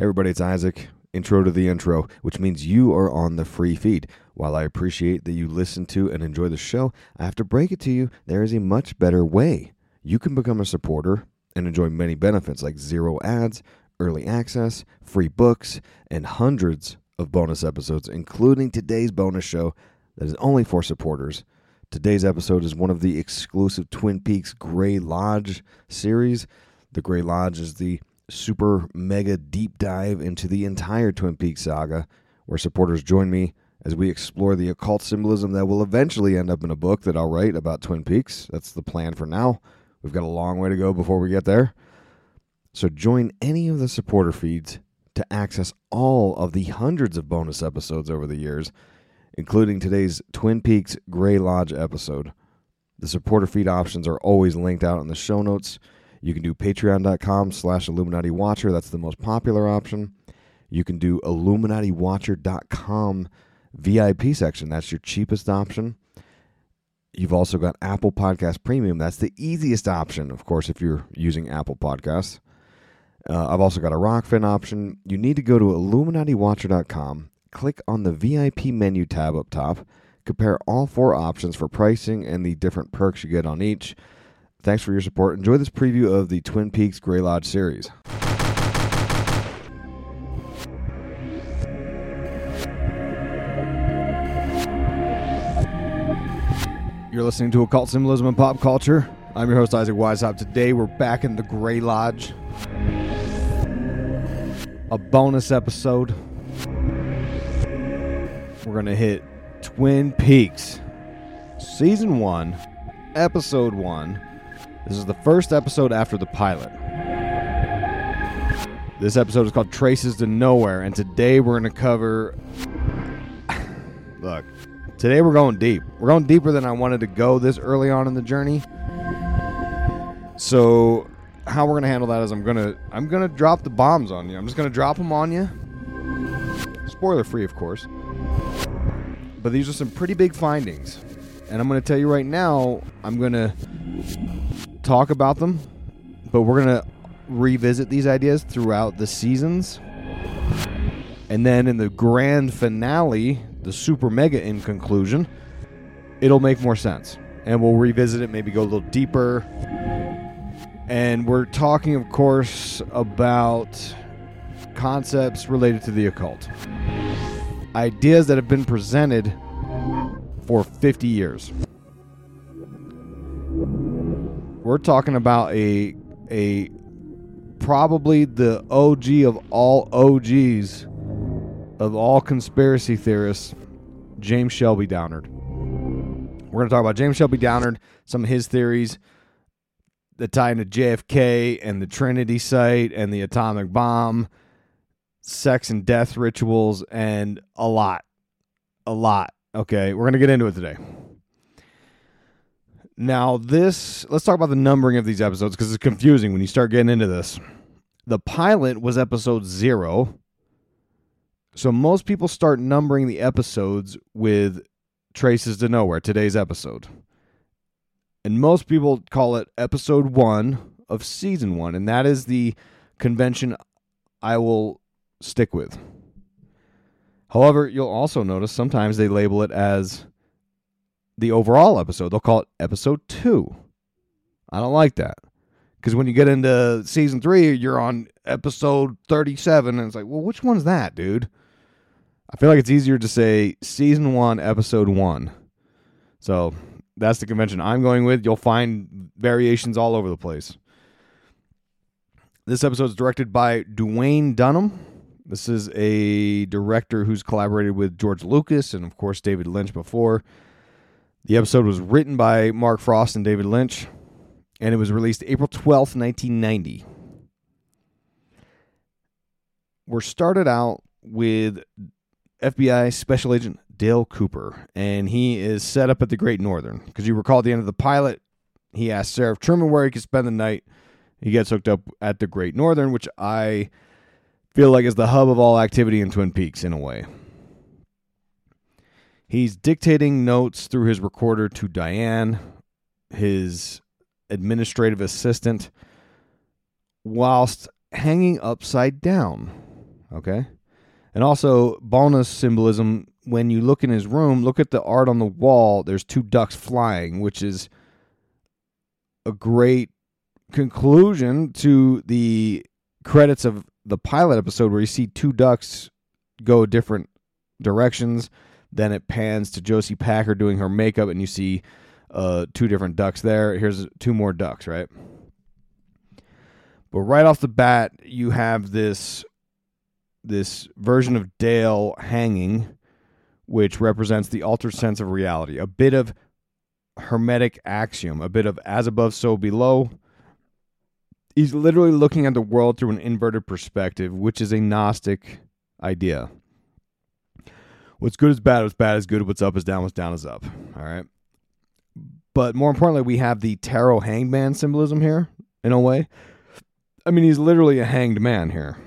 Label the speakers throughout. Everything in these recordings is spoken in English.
Speaker 1: Everybody, it's Isaac. Intro to the intro, which means you are on the free feed. While I appreciate that you listen to and enjoy the show, I have to break it to you there is a much better way. You can become a supporter and enjoy many benefits like zero ads, early access, free books, and hundreds of bonus episodes, including today's bonus show that is only for supporters. Today's episode is one of the exclusive Twin Peaks Grey Lodge series. The Grey Lodge is the super mega deep dive into the entire Twin Peaks saga, where supporters join me as we explore the occult symbolism that will eventually end up in a book that I'll write about Twin Peaks. That's the plan for now. We've got a long way to go before we get there. So join any of the supporter feeds to access all of the hundreds of bonus episodes over the years, including today's Twin Peaks Grey Lodge episode. The supporter feed options are always linked out in the show notes. You can do patreon.com slash Illuminati Watcher. That's the most popular option. You can do IlluminatiWatcher.com VIP section. That's your cheapest option. You've also got Apple Podcast Premium. That's the easiest option, of course, if you're using Apple Podcasts. Uh, I've also got a Rokfin option. You need to go to IlluminatiWatcher.com, click on the VIP menu tab up top, compare all four options for pricing and the different perks you get on each. Thanks for your support. Enjoy this preview of the Twin Peaks Grey Lodge series. You're listening to Occult Symbolism and Pop Culture. I'm your host, Isaac Weishaupt. Today we're back in the Grey Lodge. A bonus episode. We're going to hit Twin Peaks, Season 1, Episode 1. This is the first episode after the pilot. This episode is called Traces to Nowhere, and today we're going to cover. Look, today we're going deep. We're going deeper than I wanted to go this early on in the journey. So, how we're going to handle that is I'm going to I'm going to drop the bombs on you. I'm just going to drop them on you. Spoiler free, of course. But these are some pretty big findings. And I'm going to tell you right now, I'm going to talk about them, but we're going to revisit these ideas throughout the seasons. And then in the grand finale, the super mega in conclusion, it'll make more sense. And we'll revisit it, maybe go a little deeper. And we're talking, of course, about concepts related to the occult. Ideas that have been presented for 50 years. We're talking about a a probably the OG of all OGs of all conspiracy theorists, James Shelby Downard. We're going to talk about James Shelby Downard, some of his theories that tie into JFK and the Trinity site and the atomic bomb, sex and death rituals, and a lot. A lot. Okay, we're going to get into it today. Now, this, let's talk about the numbering of these episodes because it's confusing when you start getting into this. The pilot was episode zero. So most people start numbering the episodes with Traces to Nowhere, today's episode. And most people call it episode one of season one. And that is the convention I will stick with. However, you'll also notice sometimes they label it as the overall episode. They'll call it episode two. I don't like that. Because when you get into season three, you're on episode 37, and it's like, well, which one's that, dude? I feel like it's easier to say season one, episode one. So that's the convention I'm going with. You'll find variations all over the place. This episode is directed by Duwayne Dunham. This is a director who's collaborated with George Lucas and, of course, David Lynch before. The episode was written by Mark Frost and David Lynch, and it was released April 12th, 1990. We're started out with FBI Special Agent Dale Cooper, and he is set up at the Great Northern. Because you recall at the end of the pilot, he asked Sheriff Truman where he could spend the night. He gets hooked up at the Great Northern, which I feel like is the hub of all activity in Twin Peaks in a way. He's dictating notes through his recorder to Diane, his administrative assistant, whilst hanging upside down. Okay. And also, bonus symbolism when you look in his room, look at the art on the wall. There's two ducks flying, which is a great conclusion to the credits of the pilot episode where you see two ducks go different directions. Then it pans to Josie Packer doing her makeup, and you see uh, two different ducks there. Here's two more ducks, right? But right off the bat, you have this this version of Dale hanging, which represents the altered sense of reality, a bit of hermetic axiom, a bit of as above, so below. He's literally looking at the world through an inverted perspective, which is a Gnostic idea. What's good is bad, what's bad is good, what's up is down, what's down is up. All right. But more importantly, we have the tarot hanged man symbolism here, in a way. I mean, he's literally a hanged man here.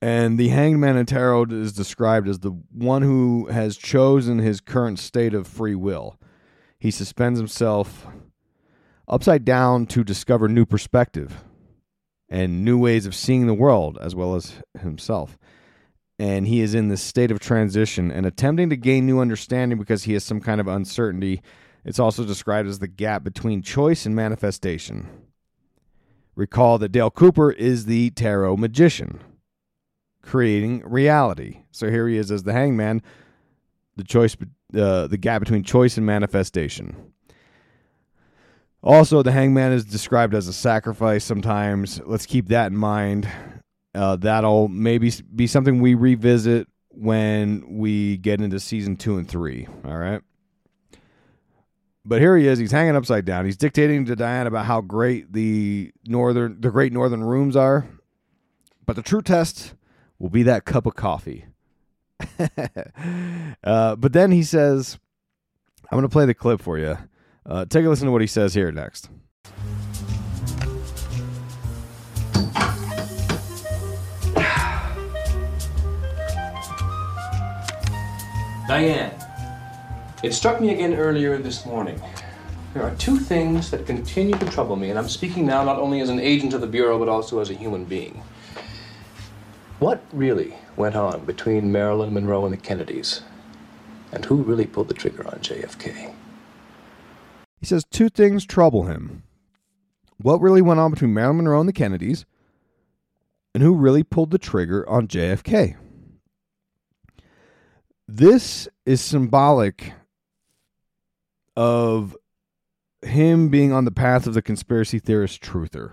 Speaker 1: And the hanged man in tarot is described as the one who has chosen his current state of free will. He suspends himself upside down to discover new perspective and new ways of seeing the world as well as himself. And he is in this state of transition and attempting to gain new understanding because he has some kind of uncertainty. It's also described as the gap between choice and manifestation. Recall that Dale Cooper is the tarot magician creating reality. So here he is as the hangman, the choice, uh, the gap between choice and manifestation. Also, the hangman is described as a sacrifice sometimes. Let's keep that in mind. Uh, that'll maybe be something we revisit when we get into season two and three. All right. But here he is. He's hanging upside down. He's dictating to Diane about how great the northern, the great northern rooms are. But the true test will be that cup of coffee. uh, but then he says, I'm going to play the clip for you. Uh, take a listen to what he says here next.
Speaker 2: Diane, it struck me again earlier this morning. There are two things that continue to trouble me, and I'm speaking now not only as an agent of the Bureau, but also as a human being. What really went on between Marilyn Monroe and the Kennedys? And who really pulled the trigger on JFK?
Speaker 1: He says two things trouble him. What really went on between Marilyn Monroe and the Kennedys, and who really pulled the trigger on JFK? This is symbolic of him being on the path of the conspiracy theorist truther.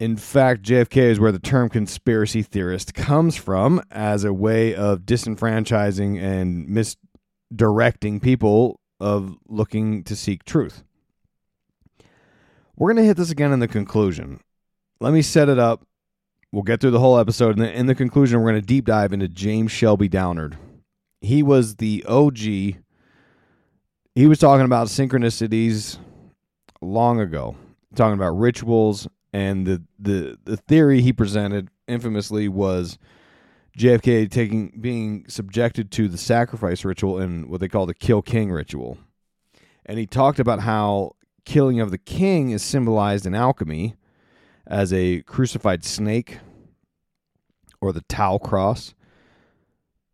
Speaker 1: In fact, JFK is where the term conspiracy theorist comes from as a way of disenfranchising and misdirecting people of looking to seek truth. We're going to hit this again in the conclusion. Let me set it up. We'll get through the whole episode. And in the conclusion, we're going to deep dive into James Shelby Downard. He was the OG. He was talking about synchronicities long ago, talking about rituals and the the the theory he presented infamously was JFK taking being subjected to the sacrifice ritual and what they call the kill king ritual. And he talked about how killing of the king is symbolized in alchemy as a crucified snake or the Tau cross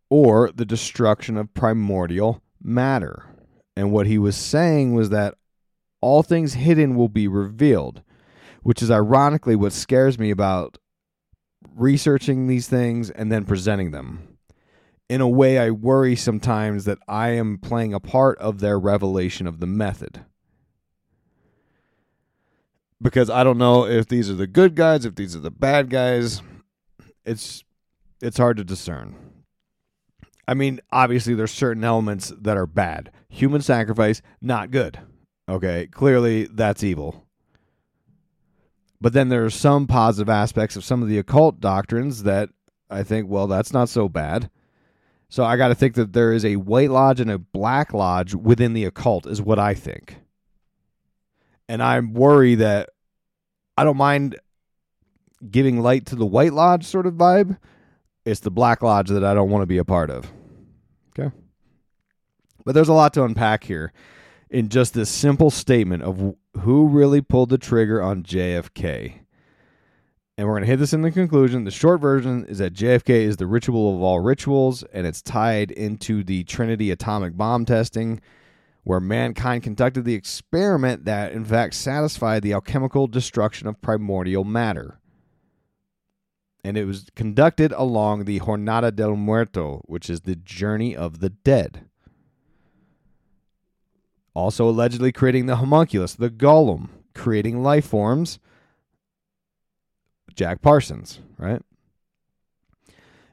Speaker 1: or the destruction of primordial matter. And what he was saying was that all things hidden will be revealed which is ironically what scares me about researching these things and then presenting them. In a way, I worry sometimes that I am playing a part of their revelation of the method. Because I don't know if these are the good guys, if these are the bad guys. It's it's hard to discern. I mean, obviously there's certain elements that are bad. Human sacrifice, not good. Okay, clearly that's evil. But then there are some positive aspects of some of the occult doctrines that I think, well, that's not so bad. So I got to think that there is a white lodge and a black lodge within the occult, is what I think. And I'm worried that I don't mind giving light to the white lodge sort of vibe. It's the black lodge that I don't want to be a part of. Okay. But there's a lot to unpack here in just this simple statement of who really pulled the trigger on JFK. and we're going to hit this in the conclusion. The short version is that JFK is the ritual of all rituals, and it's tied into the Trinity atomic bomb testing, where mankind conducted the experiment that, in fact, satisfied the alchemical destruction of primordial matter. And it was conducted along the Jornada del Muerto, which is the journey of the dead. Also, allegedly creating the homunculus, the golem, creating life forms Jack Parsons, right?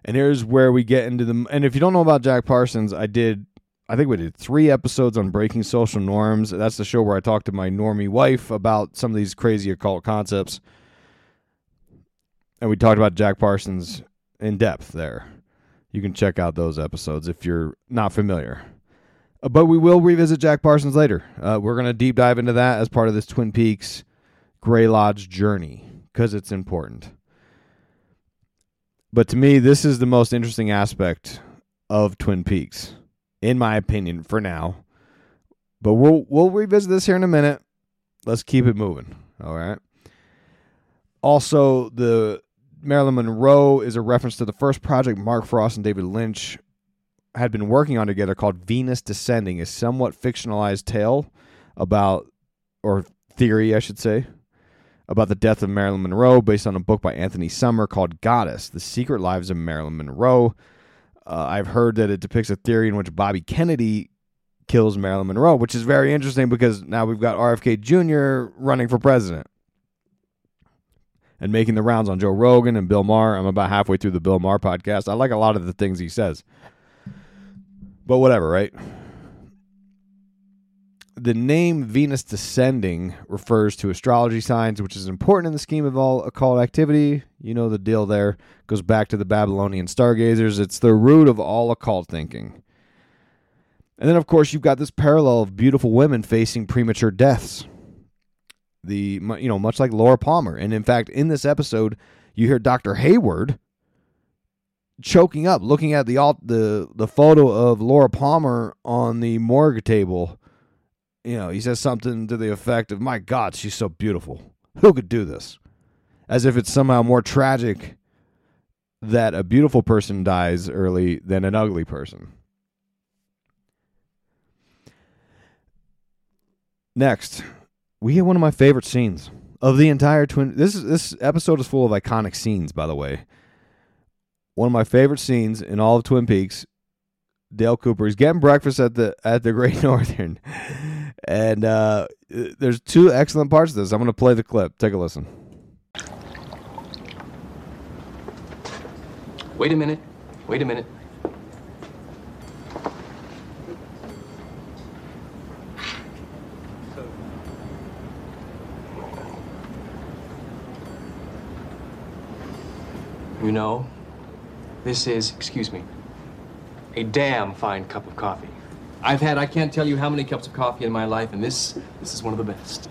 Speaker 1: And here's where we get into the. And if you don't know about Jack Parsons, I did. I think we did three episodes on breaking social norms. That's the show where I talked to my normie wife about some of these crazy occult concepts. And we talked about Jack Parsons in depth there. You can check out those episodes if you're not familiar. Uh, but we will revisit Jack Parsons later. Uh, we're going to deep dive into that as part of this Twin Peaks Gray Lodge journey because it's important. But to me, this is the most interesting aspect of Twin Peaks, in my opinion, for now. But we'll we'll revisit this here in a minute. Let's keep it moving. All right. Also, the Marilyn Monroe is a reference to the first project Mark Frost and David Lynch had been working on together called Venus Descending, a somewhat fictionalized tale about, or theory, I should say, about the death of Marilyn Monroe based on a book by Anthony Summer called Goddess The Secret Lives of Marilyn Monroe. Uh, I've heard that it depicts a theory in which Bobby Kennedy kills Marilyn Monroe, which is very interesting because now we've got RFK Jr. running for president and making the rounds on Joe Rogan and Bill Maher. I'm about halfway through the Bill Maher podcast. I like a lot of the things he says. But whatever, right? The name Venus descending refers to astrology signs, which is important in the scheme of all occult activity. You know the deal there. Goes back to the Babylonian stargazers. It's the root of all occult thinking. And then, of course, you've got this parallel of beautiful women facing premature deaths. The you know much like Laura Palmer, and in fact, in this episode, you hear Doctor Hayward choking up, looking at the the the photo of Laura Palmer on the morgue table you know, he says something to the effect of, My God, she's so beautiful. Who could do this? As if it's somehow more tragic that a beautiful person dies early than an ugly person. Next, we get one of my favorite scenes of the entire twin. This is this episode is full of iconic scenes, by the way. One of my favorite scenes in all of Twin Peaks Dale Cooper. He's getting breakfast at the at the Great Northern, and uh, there's two excellent parts of this. I'm going to play the clip. Take a listen.
Speaker 2: Wait a minute. Wait a minute. You know, this is, excuse me, a damn fine cup of coffee. I've had I can't tell you how many cups of coffee in my life, and this this is one of the best.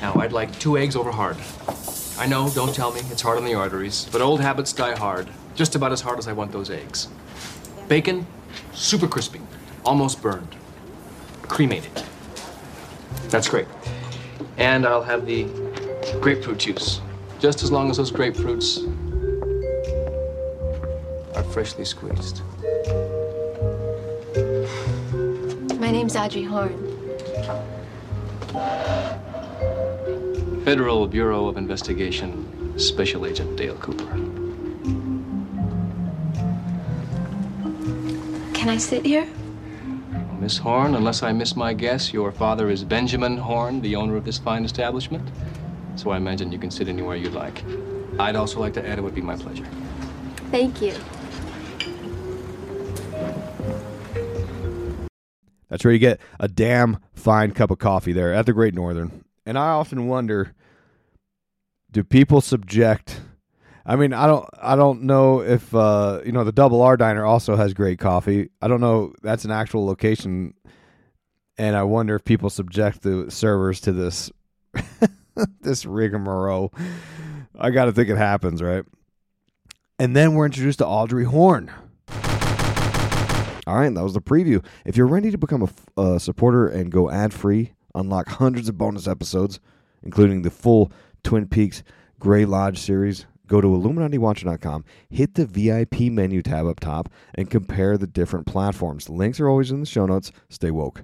Speaker 2: Now I'd like two eggs over hard. I know, don't tell me, it's hard on the arteries, but old habits die hard. Just about as hard as I want those eggs. Bacon, super crispy, almost burned. Cremated. That's great. And I'll have the grapefruit juice. Just as long as those grapefruits are freshly squeezed.
Speaker 3: My name's Audrey Horne.
Speaker 2: Federal Bureau of Investigation, Special Agent Dale Cooper.
Speaker 3: Can I sit here?
Speaker 2: Miss Horne, unless I miss my guess, your father is Benjamin Horne, the owner of this fine establishment. So I imagine you can sit anywhere you'd like. I'd also like to add it would be my pleasure.
Speaker 3: Thank you.
Speaker 1: That's where you get a damn fine cup of coffee there at the Great Northern. And I often wonder do people subject I mean, I don't I don't know if uh, you know the Double R Diner also has great coffee. I don't know that's an actual location and I wonder if people subject the servers to this this rigmarole. I got to think it happens, right? And then we're introduced to Audrey Horne. All right, that was the preview. If you're ready to become a, supporter and go ad free, unlock hundreds of bonus episodes, including the full Twin Peaks Gray Lodge series, go to IlluminatiWatcher.com, hit the VIP menu tab up top, and compare the different platforms. Links are always in the show notes. Stay woke.